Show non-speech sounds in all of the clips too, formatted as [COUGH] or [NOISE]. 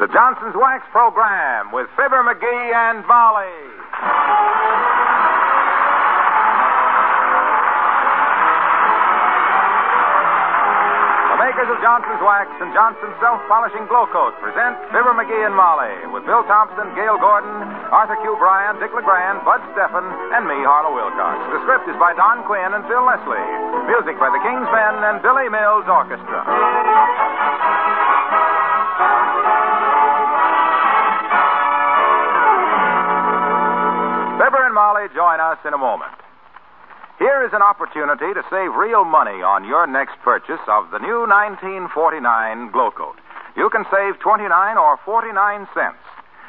the Johnson's Wax program with Fibber McGee and Molly. The makers of Johnson's Wax and Johnson's Self Polishing Glo-Coat present Fibber McGee and Molly with Bill Thompson, Gale Gordon, Arthur Q. Bryan, Dick LeGrand, Bud Stefan, and me, Harlow Wilcox. The script is by Don Quinn and Phil Leslie. Music by the King's Men and Billy Mills Orchestra. Molly join us in a moment. Here is an opportunity to save real money on your next purchase of the new 1949 Glo-Coat. You can save 29 or 49 cents.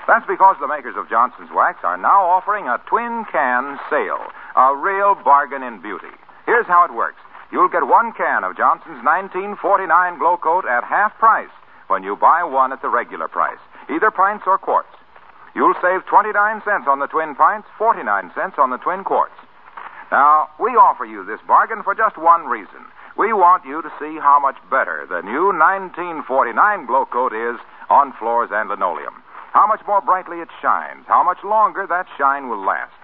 That's because the makers of Johnson's Wax are now offering a twin can sale, a real bargain in beauty. Here's how it works. You'll get one can of Johnson's 1949 Glo-Coat at half price when you buy one at the regular price, either pints or quarts. You'll save 29 cents on the twin pints, 49 cents on the twin quarts. Now, we offer you this bargain for just one reason. We want you to see how much better the new 1949 Glo-Coat is on floors and linoleum. How much more brightly it shines. How much longer that shine will last.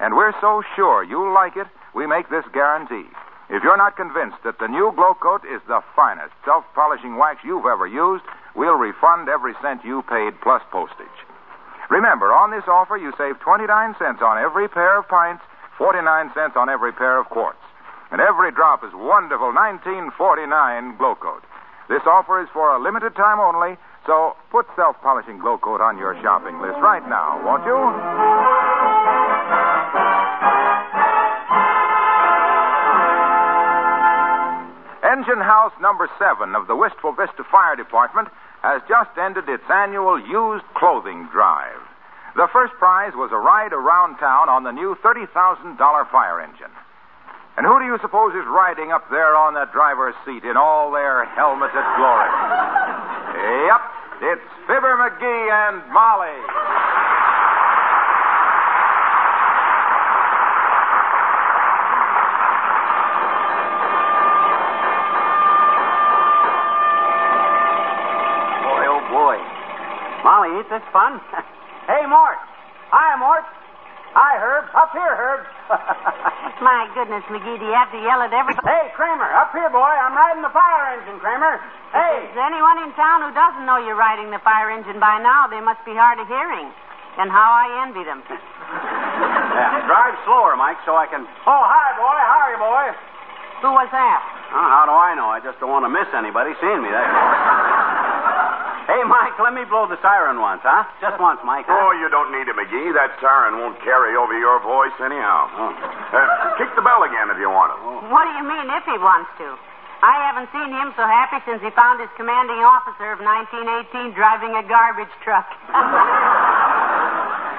And we're so sure you'll like it, we make this guarantee. If you're not convinced that the new Glo-Coat is the finest self polishing wax you've ever used, we'll refund every cent you paid plus postage. Remember, on this offer, you save 29 cents on every pair of pints, 49 cents on every pair of quarts. And every drop is wonderful 1949 Glo-Coat. This offer is for a limited time only, so put self polishing Glo-Coat on your shopping list right now, won't you? Engine House number seven of the Wistful Vista Fire Department has just ended its annual used clothing drive. The first prize was a ride around town on the new $30,000 fire engine. And who do you suppose is riding up there on that driver's seat in all their helmeted glory? [LAUGHS] yep, it's Fibber McGee and Molly. Boy, oh boy. Molly, ain't this fun? [LAUGHS] hey, Mort. Hi, Mort. Hi, Herb. Up here, Herb. [LAUGHS] My goodness, McGee, do you have to yell at everybody? hey, Kramer. Up here, boy. I'm riding the fire engine, Kramer. Hey. Is there anyone in town who doesn't know you're riding the fire engine by now? They must be hard of hearing. And how I envy them. [LAUGHS] Yeah, drive slower, Mike, so I can. Oh, hi, boy. How are you, boy? Who was that? Oh, how do I know? I just don't want to miss anybody seeing me. That's all. Hey, Mike, let me blow the siren once, huh? Just once, Mike. huh? Oh, you don't need it, McGee. That siren won't carry over your voice anyhow. Oh. Uh, kick the bell again if you want it. What do you mean if he wants to? I haven't seen him so happy since he found his commanding officer of 1918 driving a garbage truck. [LAUGHS]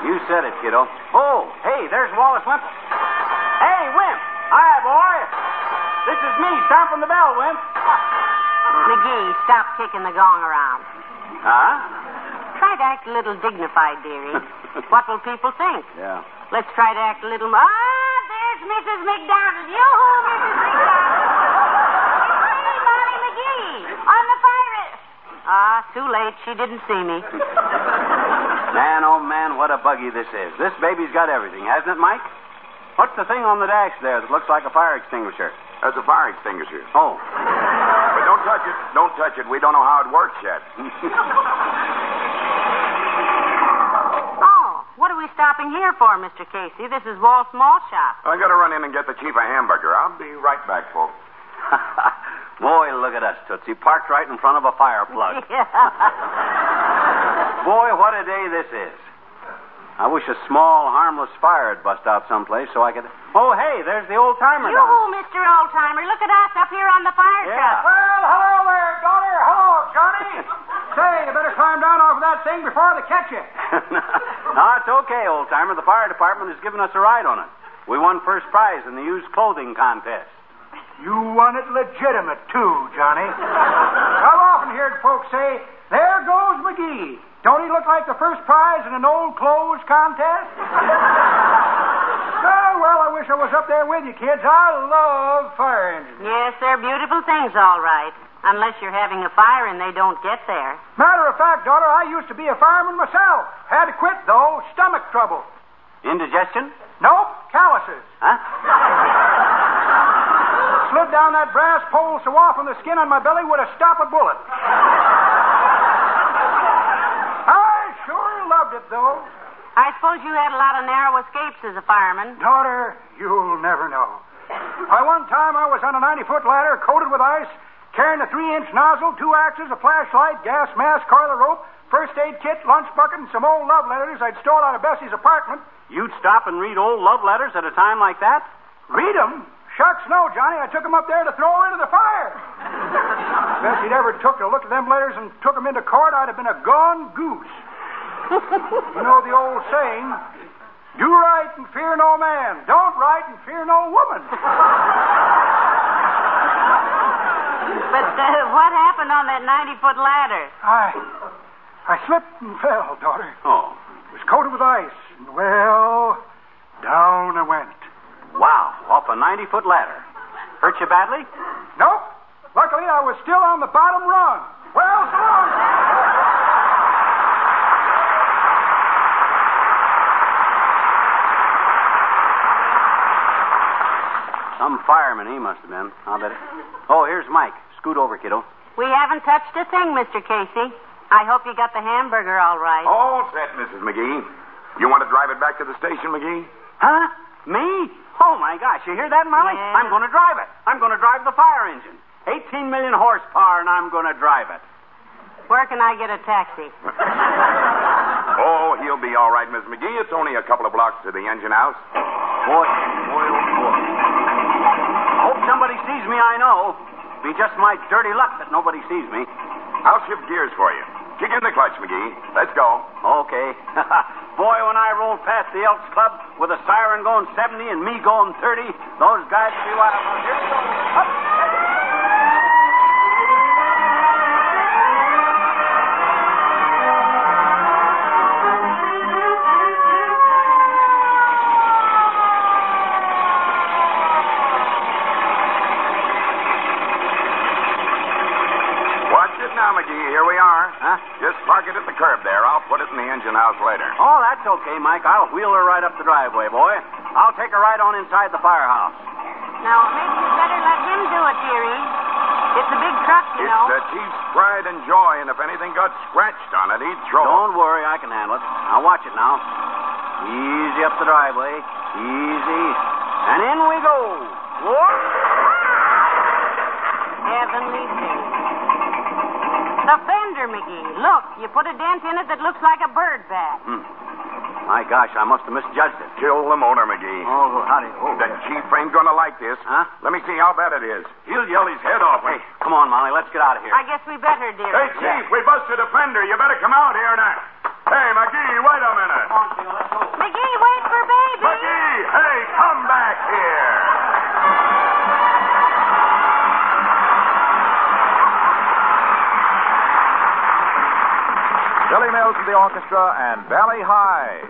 You said it, kiddo. Oh, hey, there's Wallace Wimple. Hey, Wimp. Hi, boy. This is me, stomping the bell, Wimp. McGee, stop kicking the gong around. Huh? Try to act a little dignified, dearie. [LAUGHS] what will people think? Yeah. Let's try to act a little more. Ah, there's Mrs. McDonald. Yoo-hoo, Mrs. McDonald. It's me, Molly McGee. On the fire. Ah, too late. She didn't see me. Man, oh man, what a buggy this is. This baby's got everything, hasn't it, Mike? What's the thing on the dash there that looks like a fire extinguisher? That's a fire extinguisher. Oh. But don't touch it. Don't touch it. We don't know how it works yet. [LAUGHS] Oh, what are we stopping here for, Mr. Casey? This is Walt's Malt Shop. I gotta run in and get the chief a hamburger. I'll be right back, folks. [LAUGHS] Boy, look at us, Tootsie. Parked right in front of a fire plug. [LAUGHS] Boy, what a day this is. I wish a small, harmless fire had bust out someplace so I could. Oh, hey, there's the old timer. down Yoo-hoo, Mr. Old Timer. Look at us up here on the fire Yeah. truck. Well, hello there, daughter. Hello, Johnny. [LAUGHS] Say, you better climb down off of that thing before they catch you. [LAUGHS] no, it's okay, old timer. The fire department has given us a ride on it. We won first prize in the used clothing contest. You won it legitimate, too, Johnny. [LAUGHS] I've often heard folks say, there goes McGee. Don't he look like the first prize in an old clothes contest? [LAUGHS] oh, well, I wish I was up there with you, kids. I love fire engines. Yes, they're beautiful things, all right. Unless you're having a fire and they don't get there. Matter of fact, daughter, I used to be a fireman myself. Had to quit, though. Stomach trouble. Indigestion? Nope, calluses. Huh? [LAUGHS] Slid down that brass pole so often the skin on my belly would have stopped a bullet. I sure loved it, though. I suppose you had a lot of narrow escapes as a fireman. Daughter, you'll never know. Why, one time I was on a 90 foot ladder coated with ice, carrying a three inch nozzle, two axes, a flashlight, gas mask, coil of rope, first aid kit, lunch bucket, and some old love letters I'd stole out of Bessie's apartment. You'd stop and read old love letters at a time like that? Read 'em? Shucks, no, Johnny. I took 'em up there to throw into the fire. [LAUGHS] if Bessie'd ever took a look at them letters and took 'em into court, I'd have been a gone goose. You know the old saying, do right and fear no man. Don't right and fear no woman. But uh, what happened on that 90 foot ladder? I I slipped and fell, daughter. Oh. It was coated with ice. And, well, down I went. Wow. Off a 90 foot ladder. Hurt you badly? Nope. Luckily, I was still on the bottom rung. Well, so long. Some fireman he must have been. I'll bet it. Oh, here's Mike. Scoot over, kiddo. We haven't touched a thing, Mr. Casey. I hope you got the hamburger all right. All set, Mrs. McGee. You want to drive it back to the station, McGee? Huh? Me? Oh, my gosh. You hear that, Molly? Yeah. I'm going to drive it. I'm going to drive the fire engine. 18 million horsepower, and I'm going to drive it. Where can I get a taxi? [LAUGHS] Oh, he'll be all right, Miss McGee. It's only a couple of blocks to the engine house. Boy, boy, oh, boy. I hope somebody sees me, I know. Be just my dirty luck that nobody sees me. I'll shift gears for you. Kick in the clutch, McGee. Let's go. Okay. [LAUGHS] Boy, when I roll past the Elks Club with a siren going 70 and me going 30, those guys will be wild. Now, Here. Up. House later. Oh, that's okay, Mike. I'll wheel her right up the driveway, boy. I'll take her right on inside the firehouse. Now, maybe you better let him do it, dearie. It's a big truck, you It's know. the chief's pride and joy, and if anything got scratched on it, he'd throw it. Don't worry, I can handle it. Now watch it now. Easy up the driveway. Easy. And in we go. Whoa! Heavenly thing. The fender, McGee. Look, you put a dent in it that looks like a bird bath. Hmm. My gosh, I must have misjudged it. Kill the motor, McGee. Oh, howdy. Oh, The chief ain't gonna like this. Huh? Let me see how bad it is. He'll yell his head off. Hey, come on, Molly. Let's get out of here. I guess we better, dear. Hey, Chief, we busted a fender. You better come out here now. Hey, McGee, wait a minute. Come on, Kiddo, let's go. McGee, wait for baby. McGee, hey, come back here. Billy Mills and the orchestra and Valley High.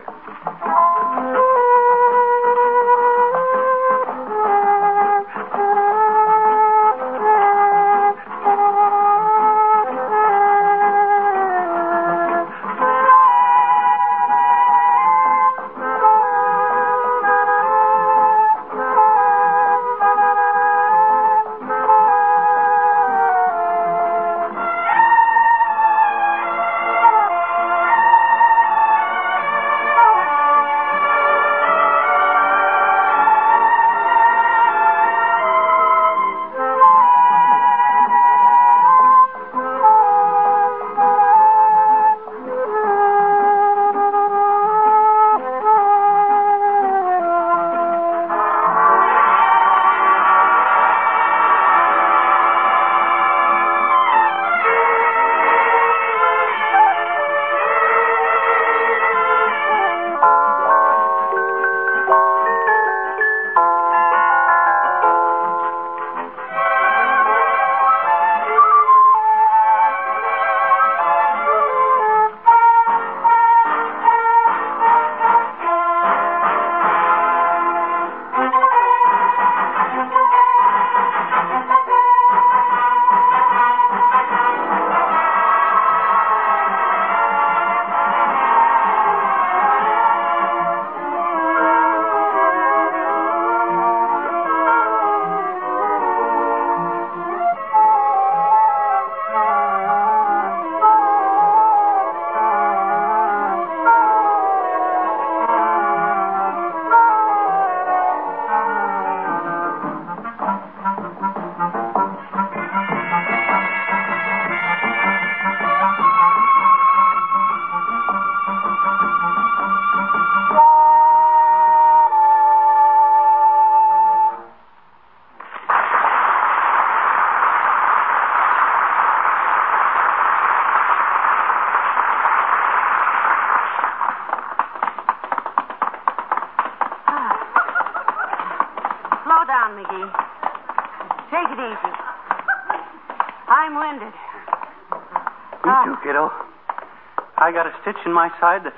I got a stitch in my side that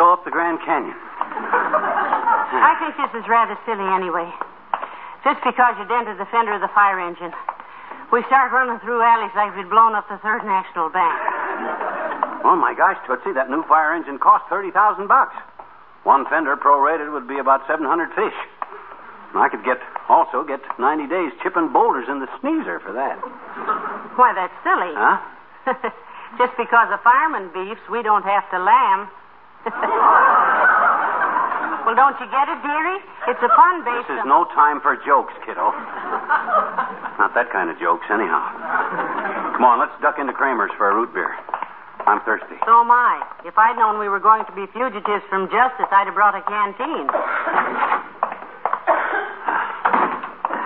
sew up the Grand Canyon. I think this is rather silly anyway. Just because you dented the fender of the fire engine. We start running through alleys like we'd blown up the Third National Bank. Oh my gosh, Tootsie, that new fire engine cost thirty thousand bucks. One fender prorated would be about seven hundred fish. And I could get also get ninety days chipping boulders in the sneezer for that. Why, that's silly. Huh? [LAUGHS] Just because a fireman beefs, we don't have to lamb. [LAUGHS] well, don't you get it, dearie? It's a fun base. This is no time for jokes, kiddo. Not that kind of jokes, anyhow. Come on, let's duck into Kramer's for a root beer. I'm thirsty. So am I. If I'd known we were going to be fugitives from justice, I'd have brought a canteen.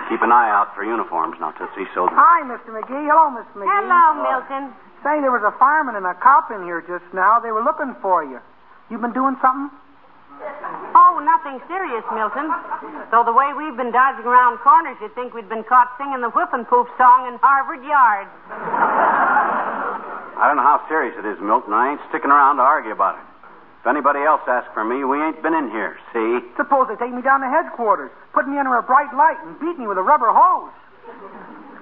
Keep an eye out for uniforms now, Tootsie, so Hi, Mr. McGee. Hello, Miss McGee. Hello, Milton. Say, there was a fireman and a cop in here just now. They were looking for you. You've been doing something? Oh, nothing serious, Milton. Though the way we've been dodging around corners, you'd think we'd been caught singing the Whiffenpoof song in Harvard Yard. I don't know how serious it is, Milton. I ain't sticking around to argue about it. If anybody else asks for me, we ain't been in here, see? Suppose they take me down to headquarters, put me under a bright light, and beat me with a rubber hose.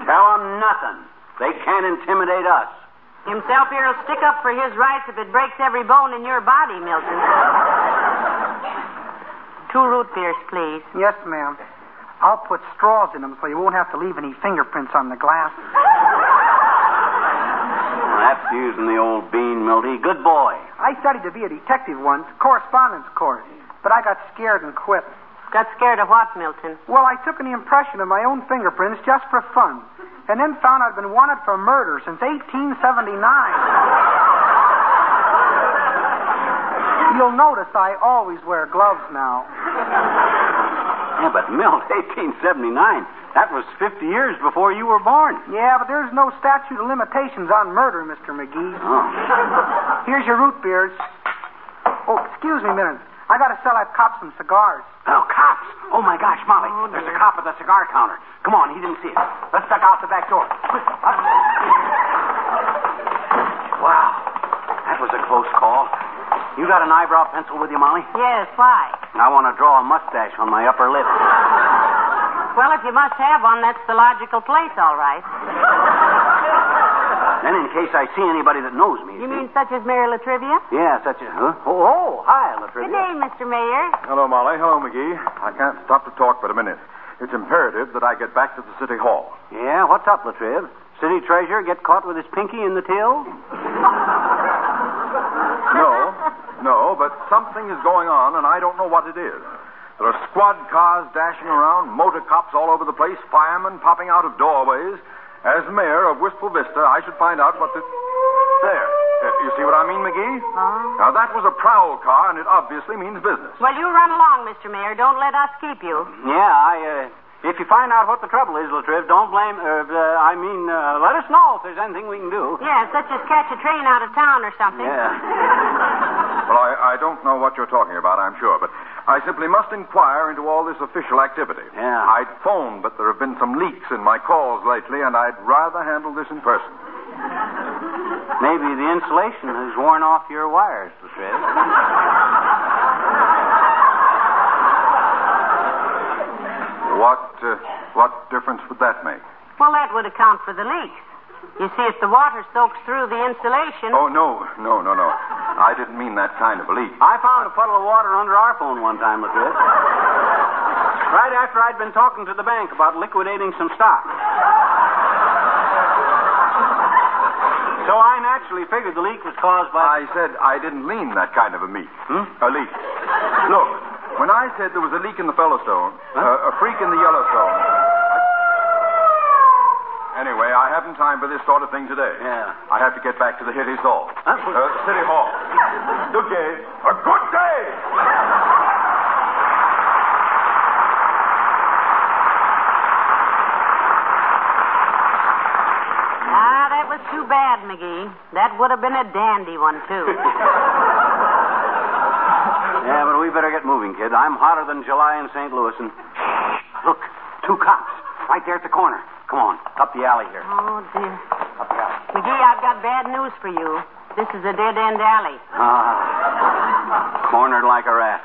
Tell them nothing. They can't intimidate us. Himself here'll stick up for his rights if it breaks every bone in your body, Milton. Two root beers, please. Yes, ma'am. I'll put straws in them so you won't have to leave any fingerprints on the glass. That's using the old bean, Milty. Good boy. I studied to be a detective once, correspondence course, but I got scared and quit. Got scared of what, Milton? Well, I took an impression of my own fingerprints just for fun, and then found I'd been wanted for murder since 1879. You'll notice I always wear gloves now. Yeah, but Milt, 1879. That was 50 years before you were born. Yeah, but there's no statute of limitations on murder, Mr. McGee. Oh. Here's your root beers. Oh, excuse me a minute. I gotta sell that cop some cigars. Oh, cops. Oh, my gosh, Molly. Oh, There's a cop at the cigar counter. Come on, he didn't see us. Let's duck out the back door. Quick, [LAUGHS] up. Wow. That was a close call. You got an eyebrow pencil with you, Molly? Yes, why? I want to draw a mustache on my upper lip. [LAUGHS] Well, if you must have one, that's the logical place, all right. [LAUGHS] Then, in case I see anybody that knows me. You see? mean such as Mayor La Trivia? Yeah, such as. Huh? Oh, oh, hi, La Trivia. Good day, Mr. Mayor. Hello, Molly. Hello, McGee. I can't stop to talk but a minute. It's imperative that I get back to the city hall. Yeah, what's up, Latriv? City treasurer get caught with his pinky in the till? No, no, but something is going on, and I don't know what it is. There are squad cars dashing around, motor cops all over the place, firemen popping out of doorways. As mayor of Wistful Vista, I should find out what the. There. Uh, you see what I mean, McGee? Huh? Now, that was a prowl car, and it obviously means business. Well, you run along, Mr. Mayor. Don't let us keep you. Yeah, I, uh. If you find out what the trouble is, Latriv, don't blame. Uh, uh, I mean, uh, let us know if there's anything we can do. Yeah, such as catch a train out of town or something. Yeah. [LAUGHS] Well, I, I don't know what you're talking about, I'm sure, but I simply must inquire into all this official activity. Yeah. I'd phone, but there have been some leaks in my calls lately, and I'd rather handle this in person. Maybe the insulation has worn off your wires, Latriv. What, uh, what difference would that make? Well, that would account for the leaks. You see, if the water soaks through the insulation. Oh, no, no, no, no. I didn't mean that kind of a leak. I found a puddle of water under our phone one time, Latriv. right after I'd been talking to the bank about liquidating some stock. So I naturally figured the leak was caused by. I said I didn't mean that kind of a meat. Hmm? A leak. Look, when I said there was a leak in the Fellowstone, Huh? uh, a freak in the Yellowstone. I... Anyway, I haven't time for this sort of thing today. Yeah. I have to get back to the Hitty Hall. Huh? Uh, City Hall. Good day. A good day! Ah, that was too bad, McGee. That would have been a dandy one, too. Yeah, but we better get moving, kid. I'm hotter than July in St. Louis, and look, Two cops. Right there at the corner. Come on. Up the alley here. Oh, dear. Up the alley. McGee, I've got bad news for you. This is a dead end alley. Ah. Cornered like a rat.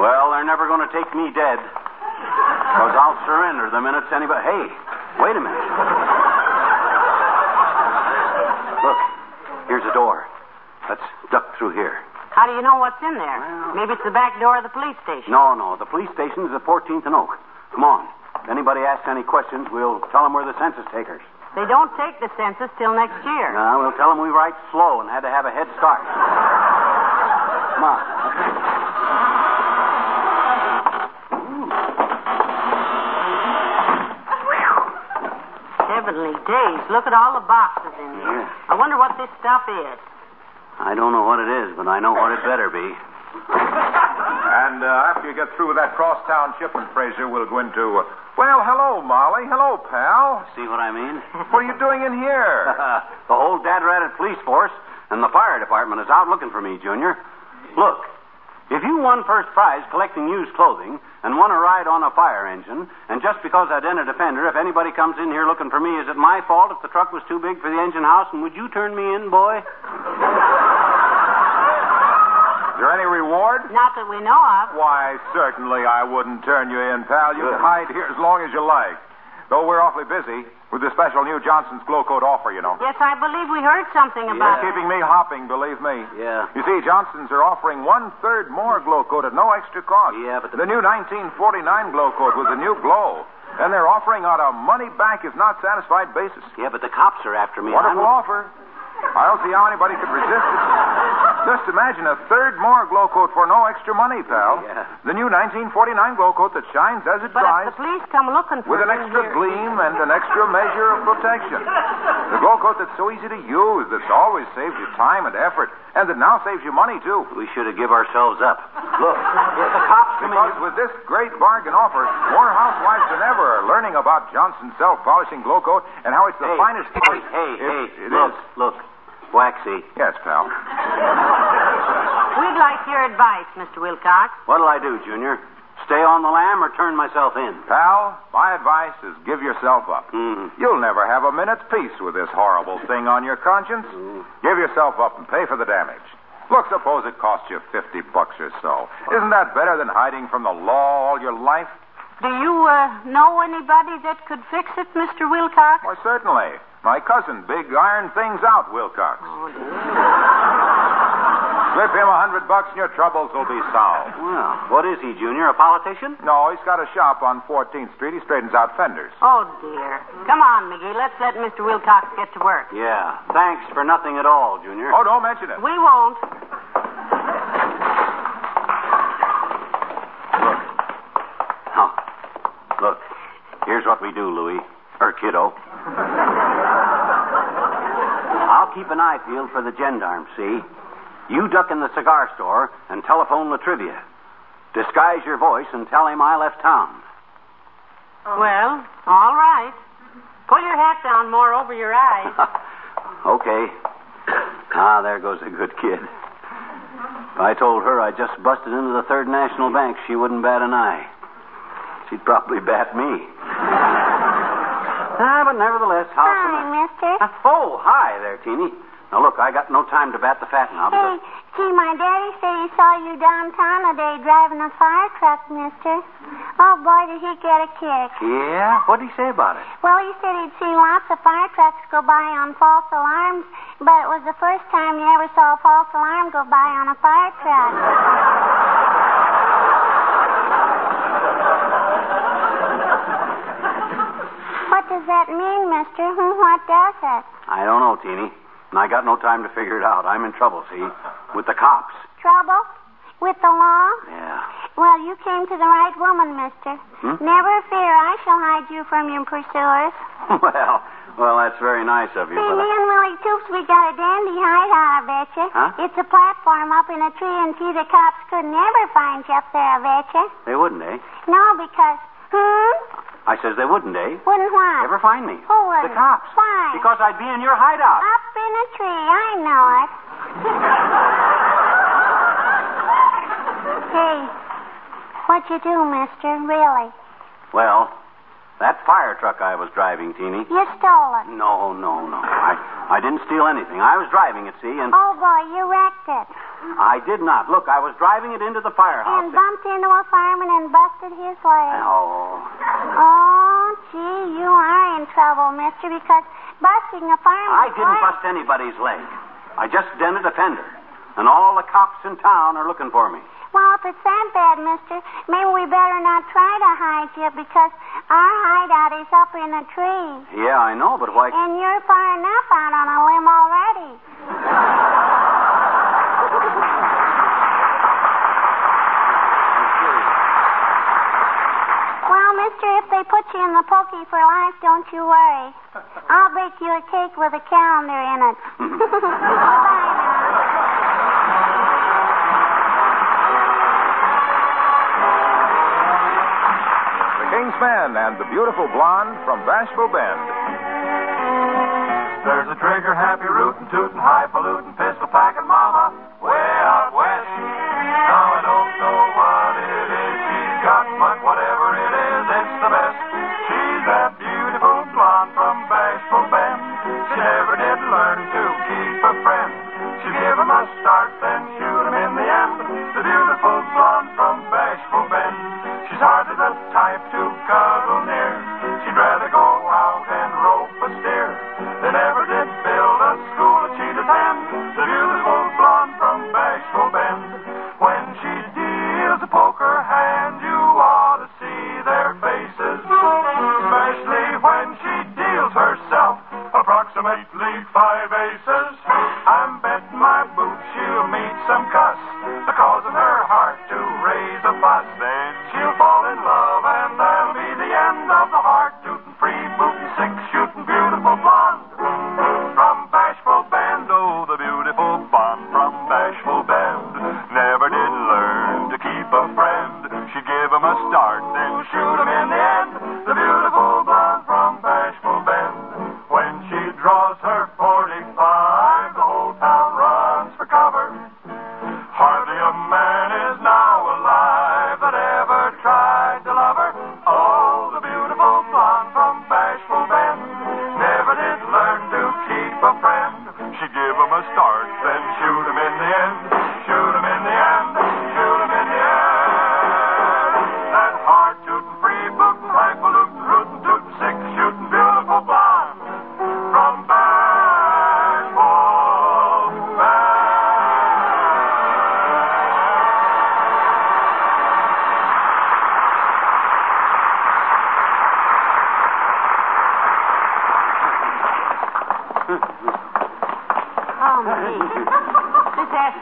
Well, they're never going to take me dead. Because I'll surrender the minute anybody. Hey, wait a minute. Look, here's a door. Let's duck through here. How do you know what's in there? Well- Maybe it's the back door of the police station. No, no. The police station is at 14th and Oak. Come on. If anybody asks any questions, we'll tell them we're the census takers. They don't take the census till next year. Uh, we'll tell them we write slow and had to have a head start. Come on. Heavenly days. Look at all the boxes in here. Yeah. I wonder what this stuff is. I don't know what it is, but I know what it better be. [LAUGHS] And uh, after you get through with that crosstown shipment, Fraser, we'll go into. Uh, well, hello, Molly. Hello, pal. See what I mean? [LAUGHS] What are you doing in here? [LAUGHS] the whole dad ratted police force and the fire department is out looking for me, Junior. Look, if you won first prize collecting used clothing and won a ride on a fire engine, and just because I done a defender, if anybody comes in here looking for me, is it my fault if the truck was too big for the engine house? And would you turn me in, boy? [LAUGHS] Is there any reward? Not that we know of. Why, certainly I wouldn't turn you in, pal. You can hide here as long as you like. Though we're awfully busy with the special new Johnson's Glo-Coat offer, you know. Yes, I believe we heard something about It's it. keeping me hopping, believe me. Yeah. You see, Johnson's are offering one third more Glo-Coat at no extra cost. Yeah, but the- the new 1949 Glo-Coat with the new glow. And they're offering on a money back if not satisfied basis. Yeah, but the cops are after me. Wonderful I'm- offer. I don't see how anybody could resist it. [LAUGHS] Just imagine a third more Glo-Coat for no extra money, pal. Yeah. The new 1949 Glo-Coat that shines as it But dries if the police come looking for with an extra here- gleam and an extra measure of protection. The Glo-Coat that's so easy to use, that's always saves you time and effort, and that now saves you money, too. We should have give ourselves up. Look, if the cops come Because here... with this great bargain offer, more housewives than ever are learning about Johnson's self-polishing Glo-Coat and how it's the Hey, finest. hey, hey, It- hey, it look, is. look. Waxy, Yes, pal. We'd like your advice, Mr. Wilcox. what'll I do, Junior? Stay on the lam or turn myself in? Pal, my advice is give yourself up. Hmm. You'll never have a minute's peace with this horrible thing on your conscience. Give yourself up and pay for the damage. Look, suppose it costs you 50 bucks or so. Isn't that better than hiding from the law all your life? Do you uh, know anybody that could fix it, Mr. Wilcox? Why, certainly. My cousin, Big Iron Things Out Wilcox. Oh, dear. Slip him a hundred bucks and your troubles will be solved. Well, what is he, Junior? A politician? No, he's got a shop on 14th Street. He straightens out fenders. Oh, dear. Come on, McGee. Let's let Mr. Wilcox get to work. Yeah. Thanks for nothing at all, Junior. Oh, don't mention it. We won't. Now, look. Here's what we do, Louis. Or kiddo. I'll keep an eye peeled for the gendarme, see? You duck in the cigar store and telephone La Trivia. Disguise your voice and tell him I left town. Well, all right. Pull your hat down more over your eyes. [LAUGHS] okay. Ah, there goes a good kid. If I told her I just busted into the Third National Bank, she wouldn't bat an eye. She'd probably bat me. But nevertheless, how Hi, mister. Ah, oh, hi there, Teeny. Now look, I got no time to bat the fat now Hey, gee, my daddy said he saw you downtown today driving a fire truck, mister. Oh, boy, did he get a kick. Yeah? What'd he say about it? Well, he said he'd seen lots of fire trucks go by on false alarms, but it was the first time he ever saw a false alarm go by on a fire truck. [LAUGHS] what does that mean, mister? [LAUGHS] What does it? I don't know, Teeny. And I got no time to figure it out. I'm in trouble, see? With the cops. Trouble? With the law? Yeah. Well, you came to the right woman, mister. Hmm? Never fear, I shall hide you from your pursuers. [LAUGHS] well, well, that's very nice of you, See, but me I... and Willie Toops, we got a dandy hideout, I betcha. Huh? It's a platform up in a tree, and see, the cops couldn't ever find you up there, I betcha. they wouldn't, eh? No, because, hmm? I says they wouldn't, eh? Wouldn't what? Ever find me? Who wouldn't? The cops. Why? Because I'd be in your hideout. Up in a tree, I know it. [LAUGHS] hey, what'd you do, mister, really? Well, that fire truck I was driving, Teeny. You stole it. No, no, no. I, I didn't steal anything. I was driving it, see, and Oh, boy, you wrecked it. I did not. Look, I was driving it into the firehouse. And bumped into a fireman and busted his leg. Oh. Oh, gee, you are in trouble, mister, because busting a fireman. I didn't bust anybody's leg. I just dented a fender. And all the cops in town are looking for me. Well, if it's that bad, mister, maybe we better not try to hide you because our hideout is up in a tree. Yeah, I know, but why? And you're far enough out on a limb already. [LAUGHS] Well, mister, if they put you in the pokey for life, don't you worry. I'll bake you a cake with a calendar in it. [LAUGHS] Bye now. The King's Men and the beautiful blonde from Bashful Bend. There's a trigger happy rootin' tootin' highfalutin pistol packing mama A start, then shoot 'em in the end. The beautiful blonde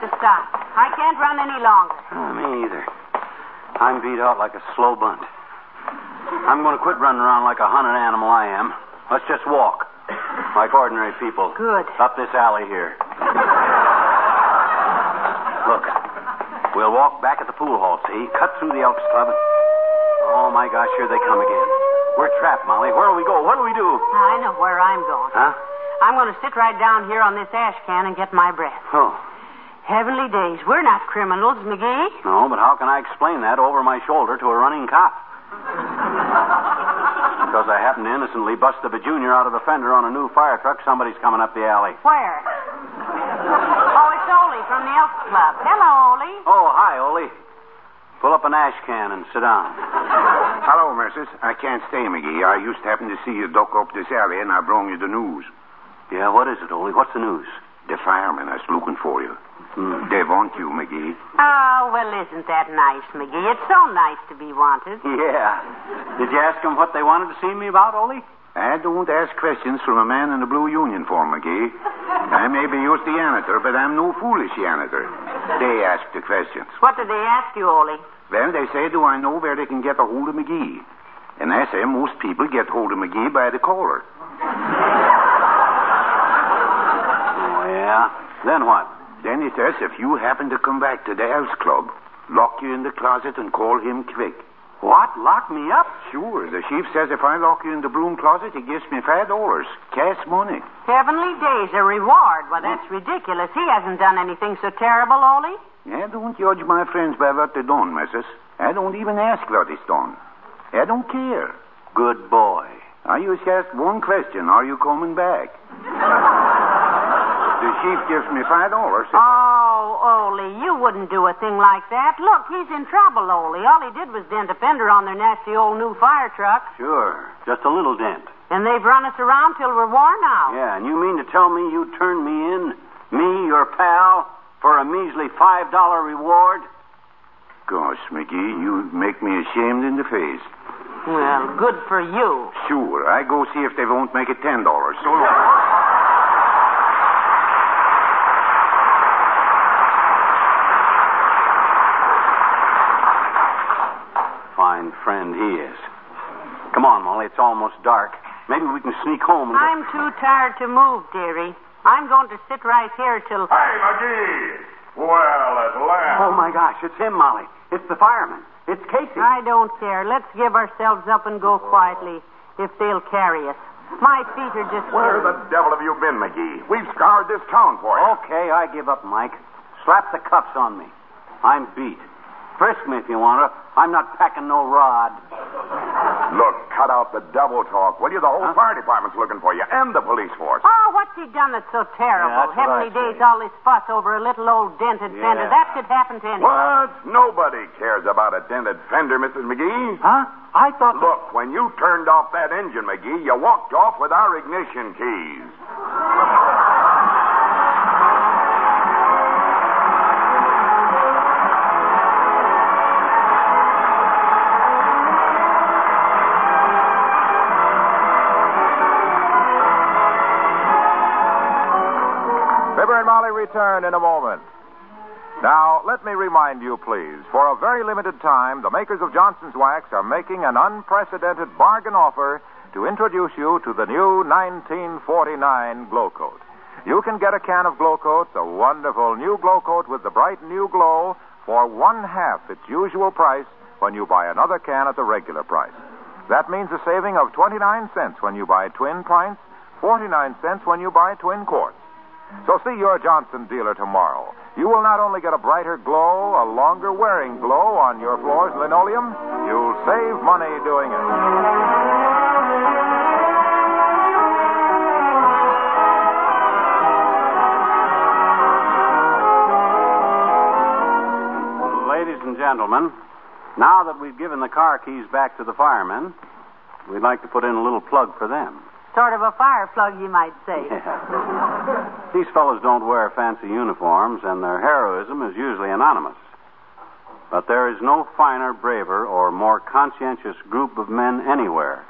to stop. I can't run any longer. Oh, me either. I'm beat out like a slow bunt. I'm going to quit running around like a hunted animal I am. Let's just walk. Like ordinary people. Good. Up this alley here. Look. We'll walk back at the pool hall, see? Cut through the Elks Club. Oh, my gosh, here they come again. We're trapped, Molly. Where'll we go? What'll we do? I know where I'm going. Huh? I'm going to sit right down here on this ash can and get my breath. Oh. Heavenly days. We're not criminals, McGee. No, but how can I explain that over my shoulder to a running cop? because I happened to innocently bust a junior out of the fender on a new fire truck, somebody's coming up the alley. Where? oh, it's Ole from the Elks Club. Hello, Ole. Oh, hi, Ole. Pull up an ash can and sit down. Hello, missus. I can't stay, McGee. I used to happen to see you duck up this alley, and I brought you the news. Yeah, what is it, Ole? What's the news? The fireman is looking for you. Hmm. They want you, McGee. Oh, well, isn't that nice, McGee? It's so nice to be wanted. Yeah. Did you ask them what they wanted to see me about, Ole? I don't ask questions from a man in a blue union uniform, McGee. I may be used to janitor, but I'm no foolish janitor. They ask the questions. What did they ask you, Ole? Well, they say, do I know where they can get a hold of McGee? And I say, most people get hold of McGee by the collar. [LAUGHS] Oh, yeah. Then what? Then he says, if you happen to come back to the house club, lock you in the closet and call him quick. What? Lock me up? Sure. The chief says if I lock you in the broom closet, he gives me five dollars. Cash money. Heavenly days, a reward. Well, that's ridiculous. He hasn't done anything so terrible, Ole. I don't judge my friends by what they done, missus. I don't even ask what is done. I don't care. Good boy. I just asked one question. Are you coming back? [LAUGHS] the chief gives me five dollars. Oh, Ole, you wouldn't do a thing like that. Look, he's in trouble, Ole. All he did was dent a fender on their nasty old new fire truck. Sure. Just a little dent. And they've run us around till we're worn out. Yeah, and you mean to tell me you turned me in, me, your pal, for a measly $5 reward? Gosh, McGee, you make me ashamed in the face. Well, good for you. Sure, I go see if they won't make it ten dollars. So [LAUGHS] long. Fine friend he is. Come on, Molly, it's almost dark. Maybe we can sneak home and. I'm too tired to move, dearie. I'm going to sit right here till. Hey, McGee! Well, at last. Oh, my gosh, it's him, Molly. It's the fireman. It's Casey. I don't care. Let's give ourselves up and go quietly, if they'll carry us. My feet are just. Where the devil have you been, McGee? We've scoured this town for you. Okay, I give up, Mike. Slap the cuffs on me. I'm beat. Frisk me if you want to. I'm not packing no rod. Look, cut out the double talk, will you? The whole fire department's looking for you, and the police force. Oh, what's he done that's so terrible? Yeah, that's what Heavenly I say. days, all this fuss over a little old dented Yeah. fender. That could happen to anyone. What? Nobody cares about a dented fender, Mrs. McGee. Huh? I thought. Look, when you turned off that engine, McGee, you walked off with our ignition keys. And Molly return in a moment. Now, let me remind you, please, for a very limited time, the makers of Johnson's Wax are making an unprecedented bargain offer to introduce you to the new 1949 Glo-Coat. You can get a can of Glo-Coat, the wonderful new Glo-Coat with the bright new glow, for one half its usual price when you buy another can at the regular price. That means a saving of 29 cents when you buy twin pints, 49 cents when you buy twin quarts. So see your Johnson dealer tomorrow. You will not only get a brighter glow, a longer wearing glow on your floor's linoleum, you'll save money doing it. Ladies and gentlemen, now that we've given the car keys back to the firemen, we'd like to put in a little plug for them. Sort of a fire plug, you might say. [LAUGHS] These fellows don't wear fancy uniforms, and their heroism is usually anonymous. But there is no finer, braver, or more conscientious group of men anywhere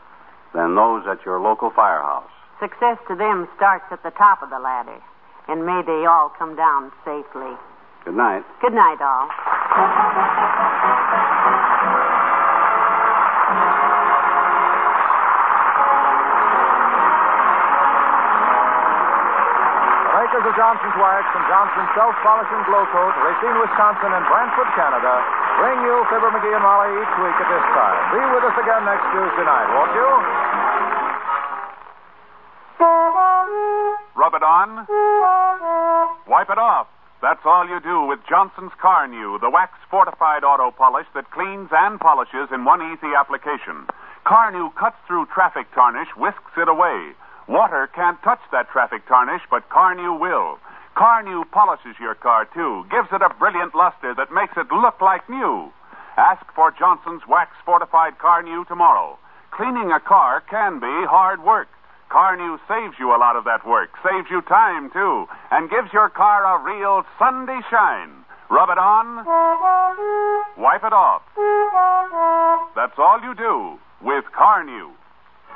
than those at your local firehouse. Success to them starts at the top of the ladder. And may they all come down safely. Good night. Good night, all. Makers of Johnson's Wax and Johnson's Self Polishing Glo-Coat, Racine, Wisconsin, and Brantford, Canada, bring you Fibber McGee and Molly each week at this time. Be with us again next Tuesday night, won't you? Rub it on. Wipe it off. That's all you do with Johnson's Carnu, the wax fortified auto polish that cleans and polishes in one easy application. Carnu cuts through traffic tarnish, whisks it away. Water can't touch that traffic tarnish, but Carnu will. Carnu polishes your car, too, gives it a brilliant luster that makes it look like new. Ask for Johnson's Wax Fortified Carnu tomorrow. Cleaning a car can be hard work. Carnu saves you a lot of that work, saves you time, too, and gives your car a real Sunday shine. Rub it on, wipe it off. That's all you do with Carnu.